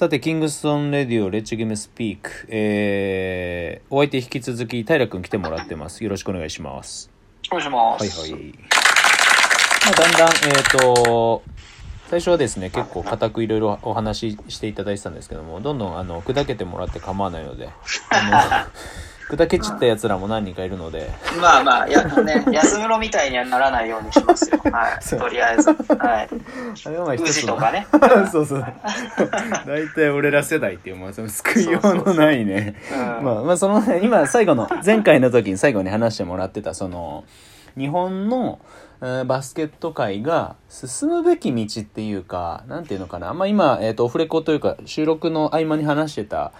さて、キングストンレディオ、レッチゲムスピーク。えー、お相手引き続き、平君来てもらってます。よろしくお願いします。お願いしまはいす。はい。まあ、だんだん、えっ、と、最初はですね、結構固くいろいろお話ししていただいてたんですけども、どんどん、あの、砕けてもらって構わないので、あの、砕け散った奴らも何人かいるので、まあまあ、や、ね、安室みたいにはならないようにしますよ。はい。とりあえず。はい。あれはまあ一宇とかね。そうそう。大体俺ら世代っていう、まあ、その救いようのないね。うんまあ、まあ、その、今、最後の、前回の時に最後に話してもらってた、その、日本の、えーバスケット界が進むべき道っていうか、なんていうのかな。まあ今、えっ、と、オフレコというか、収録の合間に話してた、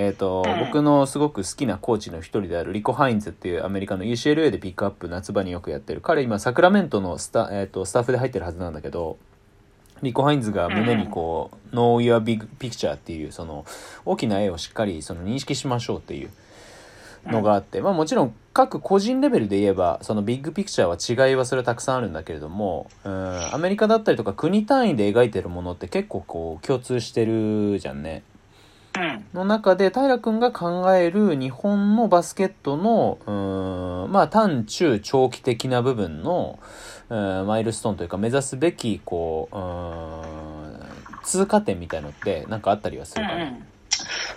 えっ、と、うん僕のすごく好きなコーチの一人であるリコ・ハインズっていうアメリカの UCLA でピックアップ夏場によくやってる。彼今、サクラメントのスタ,、えー、とスタッフで入ってるはずなんだけど、リコ・ハインズが胸にこう、Know Your Big Picture っていう、その、大きな絵をしっかりその認識しましょうっていうのがあって、まあもちろん各個人レベルで言えば、そのビッグピクチャーは違いはそれはたくさんあるんだけれども、うん、アメリカだったりとか国単位で描いてるものって結構こう共通してるじゃんね。うん。の中で平君が考える日本のバスケットのうーんまあ短中長期的な部分のうんマイルストーンというか目指すべきこうう通過点みたいのって何かあったりはすうんるかな、うん。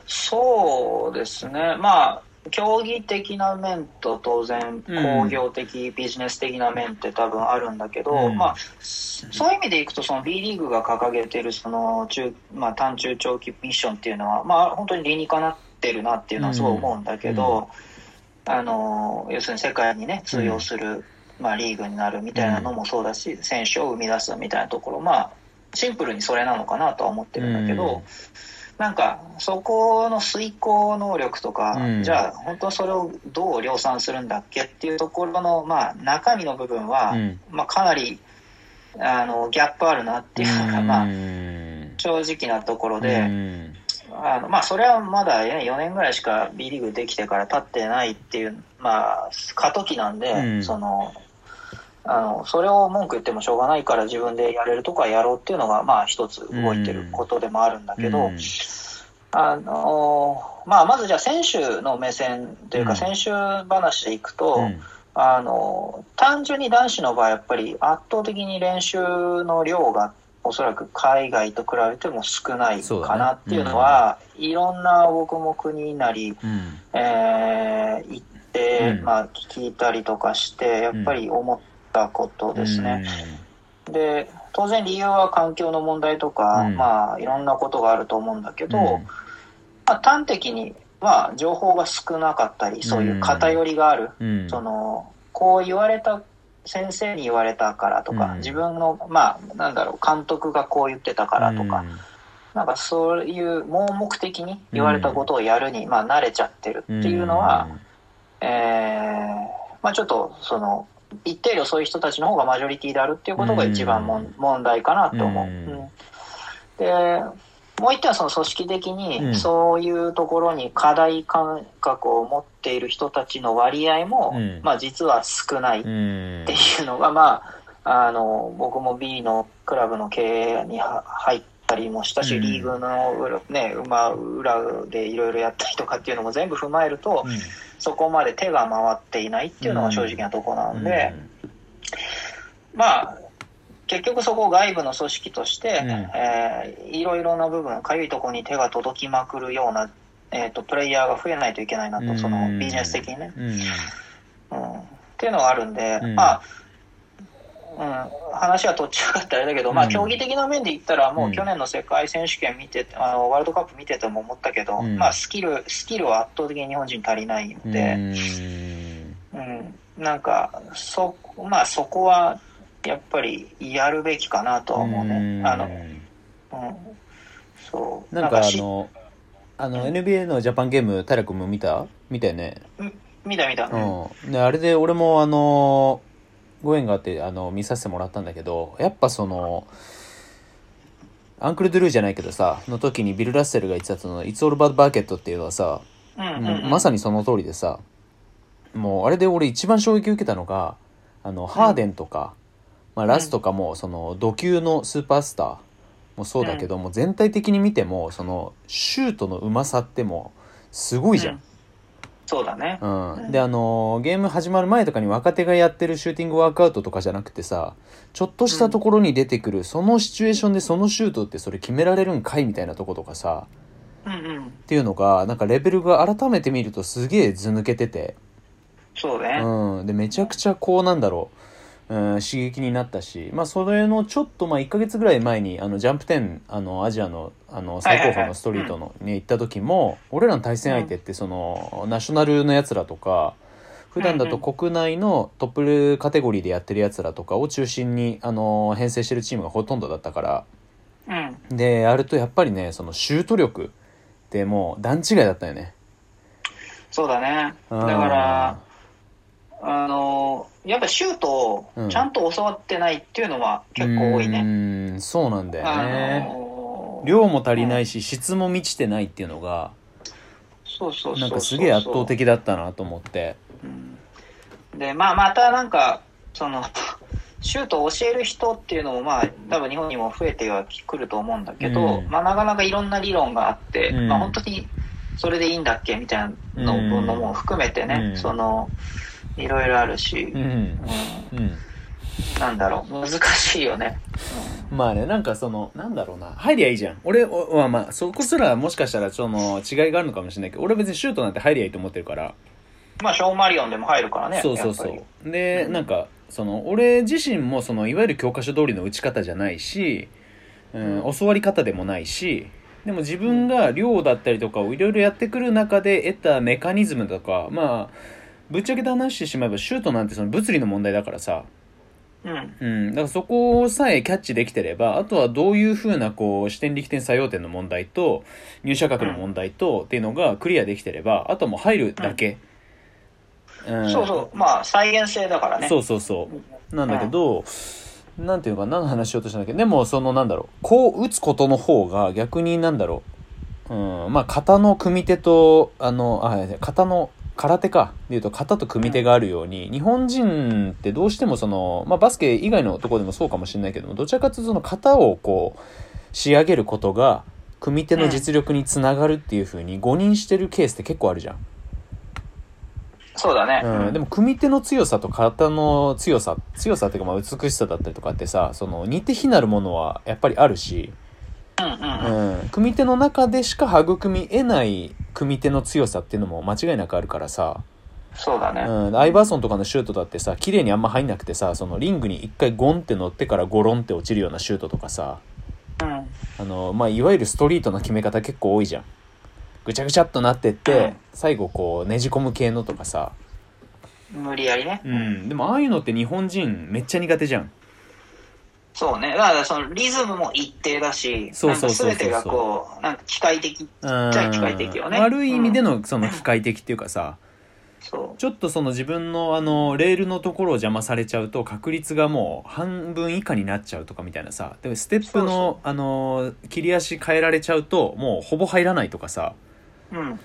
そうですね。まあ、競技的な面と当然工業的、ビジネス的な面って多分あるんだけど、うん。まあ、そういう意味でいくとその B リーグが掲げてるその中、まあ、短中長期ミッションっていうのは、まあ、本当に理にかなってるなっていうのはすごい思うんだけど、あの要するに世界にね通用する、まあ、リーグになるみたいなのもそうだし、選手を生み出すみたいなところまあシンプルにそれなのかなとは思ってるんだけど、うんなんかそこの遂行能力とか、うん。じゃあ本当それをどう量産するんだっけっていうところの、まあ、中身の部分は、うん。まあ、かなりあのギャップあるなっていうのが、まあ、うん正直なところで。うん。あのまあ、それはまだ、ね、4年ぐらいしか B リーグできてから経ってないっていう、まあ、過渡期なんで、うん。その、あの、それを文句言ってもしょうがないから自分でやれるとこはやろうっていうのが、まあ一つ動いてることでもあるんだけど、うん。あの、まあまずじゃあ選手の目線といううん。か選手話でいくと、うん。あの、単純に男子の場合やっぱり圧倒的に練習の量がおそらく海外と比べても少ないかなっていうのは、いろんな僕も国なり、うん。えー行って、うん。まあ聞いたりとかして、やっぱり思ったことですね。で、当然理由は環境の問題とか、うん。まあいろんなことがあると思うんだけど、うん。まあ、端的には情報が少なかったり、そういう偏りがある。うん。その、こう言われた、先生に言われたからとか、うん。自分の、まあ、なんだろう、監督がこう言ってたからとか、なんかそういう盲目的に言われたことをやるに、まあ慣れちゃってるっていうのは、えーまあちょっと、その、一定量そういう人たちの方がマジョリティであるっていうことが一番もん、うん問題かなと思う。うん。うん。で、もう一点はその組織的うん。にそういうところに課題感覚を持っている人たちの割合も、うん。まあ実は少ないっうんていうのが、まあ、あの、僕も B のクラブの経営には入ったりもしたし、うん。リーグの裏,、ね、まあ、裏でいろいろやったりとかっていうのも全部踏まえると、うん。そこまで手が回っていないっていうのが正直なところなんで、まあ、結局そこを外部の組織として、うん。えーいろいろな部分、かゆいところに手が届きまくるような、えっ、と、プレイヤーが増えないといけないなと、そのビジネス的にね。うん。うん。っていうのがあるんで、うん。まあ、うん、話はとっちゃかったあれだけど、まあ、うん競技的な面で言ったら、もううん。去年の世界選手権見て、あのワールドカップ見てても思ったけど、うん。まあ、スキル、スキルは圧倒的に日本人足りないので、うん、なんか、そ、まあ、そこは、やっぱりやるべきかなとは思うね。あの、うん、そう。なんかあしのあの NBA のジャパンゲーム平君も見た？見たよね。見た見た。うん。うん、であれで俺もあのご縁があってあの見させてもらったんだけどやっぱそのアンクル・ドゥルーじゃないけどさの時にビル・ラッセルが言ってたその「It's all about bucket」っていうのはさ、まさにその通りでさもうあれで俺一番衝撃を受けたのがあのハーデンとか、まあ、ラスとかもその土級のスーパースターももそうだけども、全体的に見てもそのシュートのうまさってもうすごいじゃん。うんそうだね。うん、であのーゲーム始まる前とかに若手がやってるシューティングワークアウトとかじゃなくてさちょっとしたところに出てくる、そのシチュエーションでそのシュートってそれ決められるんかいみたいなとことかさうんうん。っていうのがなんかレベルが改めて見るとすげえ図抜けてて、そうね。うん、でめちゃくちゃこうなんだろう、うん、刺激になったし、まあ、それのちょっとまあ1ヶ月ぐらい前にあのジャンプ10あのアジアのあの最高峰のストリートのに行った時も俺らの対戦相手ってそのナショナルのやつらとか普段だと国内のトップカテゴリーでやってるやつらとかを中心にあの編成してるチームがほとんどだったからうん。でやるとやっぱりねそのシュート力ってもう段違いだったよね。そうだね。だから、あの、やっぱシュートをちゃんと教わってないっていうのは結構多いね。ね。そうなんだよあね。の量も足りないし質も満ちてないっていうのがそうそう。なんかすげえ圧倒的だったなと思ってうんで、まあまたなんか、その、シュートを教える人っていうのもまあ多分日本にも増えてはくると思うんだけど、うんまあなかなかいろんな理論があって、うんまあ本当にそれでいいんだっけみたいなのも含めてね、うんその、いろいろあるし、うん。うん。うんなんだろう、難しいよね。まあねなんかそのなんだろうな。入りゃいいじゃん。俺はまあそこすらもしかしたらその違いがあるのかもしれないけど俺は別にシュートなんて入りゃいいと思ってるから。まあ、ショーンマリオンでも入るからね。そうそうそう。でうん。なんかその俺自身もそのいわゆる教科書通りの打ち方じゃないし、うんうん。教わり方でもないしでも自分が量だったりとかをいろいろやってくる中で得たメカニズムとかまあぶっちゃけて話してしまえばシュートなんてその物理の問題だからさ、りうん。うん、だからそこさえキャッチできてればあとはどういうふうなこう視点力点作用点の問題と入射角の問題とっていうのがクリアできてればあとはもう入るだけ、うん。そうそう。まあ、再現性だからね。そうそうそう。なんだけど、なんていうのかな何の話しようとしたんだっけど。でもそのなんだろう。こう打つことの方が逆になんだろう、うん、まあ型の組み手とあのあ型の空手か。でいうと型と組み手があるように、日本人ってどうしてもその、まあ、バスケ以外のところでもそうかもしれないけどもどちらかというとその型をこう仕上げることが組み手の実力につながるっていうふうに誤認してるケースって結構あるじゃん。そうだね。うん、でも組み手の強さと体の強さ強さっていうかまあ美しさだったりとかってさその似て非なるものはやっぱりあるし、うん組み手の中でしか育み得ない組み手の強さっていうのも間違いなくあるからさ、そうだね。うん、アイバーソンとかのシュートだってさ綺麗にあんま入んなくてさそのリングに一回ゴンって乗ってからゴロンって落ちるようなシュートとかさうん。あの、まあ、いわゆるストリートの決め方結構多いじゃんぐちゃぐちゃっとなってって、うん最後こうねじ込む系のとかさ無理やりね。うん、でもああいうのって日本人めっちゃ苦手じゃん。そうね。だからそのリズムも一定だし、そうそうそうそうなんか全てがこう、なんか機械的。うんちゃ機械的よね悪い意味でのその機械的っていうかさ、そちょっとその自分のあのレールのところを邪魔されちゃうと確率がもう半分以下になっちゃうとかみたいなさでステップのあの切り足変えられちゃうともうほぼ入らないとかさう。うん。っ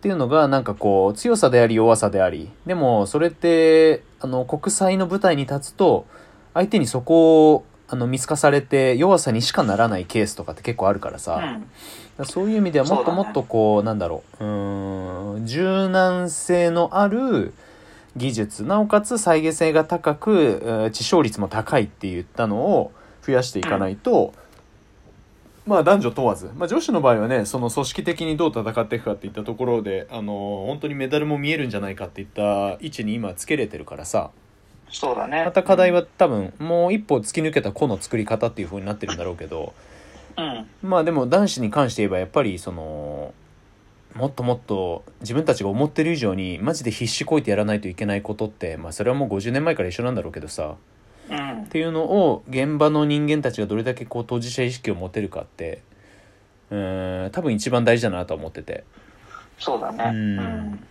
ていうのがなんかこう強さであり弱さでありでもそれってあの国際の舞台に立つと相手にそこをあの見透かされて弱さにしかならないケースとかって結構あるからさ、うん。らそういう意味ではもっともっとこうなんだろう。うーん。柔軟性のある技術。なおかつ再現性が高くえー致勝率も高いって言ったのを増やしていかないと、まあ男女問わず、まあ、女子の場合はねその組織的にどう戦っていくかっていったところであの本当にメダルも見えるんじゃないかっていった位置に今つけれてるからさそうだね。また課題は多分もう一歩突き抜けた個の作り方っていう風になってるんだろうけどうん。まあでも男子に関して言えばやっぱりそのもっともっと自分たちが思ってる以上にマジで必死こいてやらないといけないことってまあそれはもう50年前から一緒なんだろうけどさうんっ。ていうのを現場の人間たちがどれだけこう当事者意識を持てるかってうーん多分一番大事だなとは思っててそうだね。うんうん。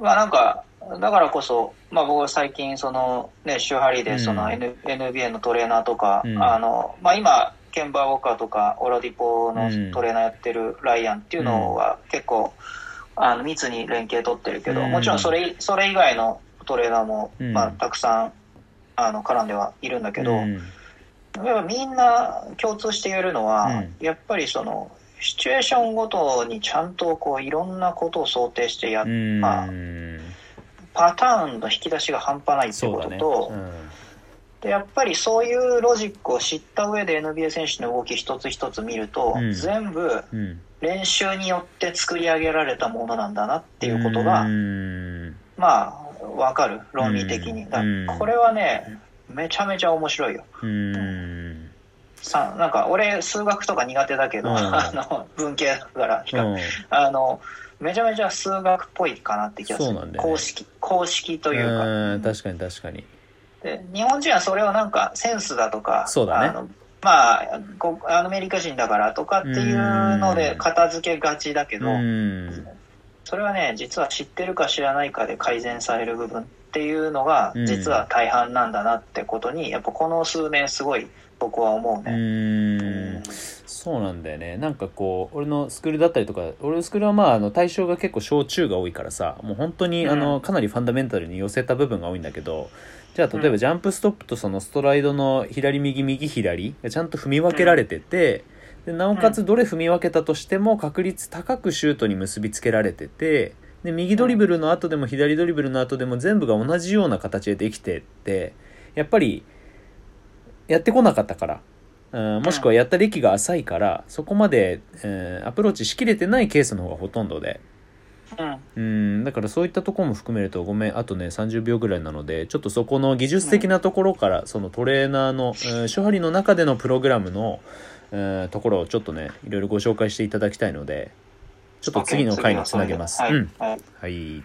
まあなんか、だからこそ、まあ僕は最近そのね、シューハリーでそのうん N、NBA のトレーナーとか、うん。あの、まあ今、ケンバーウォーカーとかオラディポのうん。トレーナーやってるライアンっていうのは結構、あの密に連携取ってるけど、うん。もちろんそれそれ以外のトレーナーも、うん。まあ、たくさんあの絡んではいるんだけど、うん。やっぱみんな共通して言えるのは、うん。やっぱりそのシチュエーションごとにちゃんとこういろんなことを想定してやまあパターンの引き出しが半端ないってそうだね。ことと、でやっぱりそういうロジックを知った上で NBA 選手の動き一つ一つ見ると、うん。全部うん。うん練習によって作り上げられたものなんだなっていうことが、まあわかる。論理的に、これはねめちゃめちゃ面白いよ。さなんか俺数学とか苦手だけど、うん。あの文系だからあのめちゃめちゃ数学っぽいかなって気がする、ね。公式公式というか、うん確かに確かに。で日本人はそれをなんかセンスだとかそうだね。あのまあこアメリカ人だからとかっていうので片付けがちだけど、うん。それはね実は知ってるか知らないかで改善される部分っていうのがうん。実は大半なんだなってことにやっぱこの数年すごい僕は思ううね。ーん。そうなんだよね。なんかこう俺のスクールだったりとか俺のスクールはまああの対象が結構小中が多いからさもう本当にあの、うんかなりファンダメンタルに寄せた部分が多いんだけどじゃあ例えうん。ばジャンプストップとそのストライドの左右右左がちゃんと踏み分けられてて、でなおかつどれ踏み分けたとしても確率高くシュートに結びつけられててで右ドリブルの後でも左ドリブルの後でも全部が同じような形でできてってやっぱりやってこなかったから、うん、もしくはやった歴が浅いからそこまで、えーアプローチしきれてないケースの方がほとんどで。うんうんだからそういったところも含めるとごめんあとね30秒ぐらいなのでちょっとそこの技術的なところから、そのトレーナーの、えー、手張りの中でのプログラムの、えーところをちょっとねいろいろご紹介していただきたいのでちょっと次の回につなげます。はい、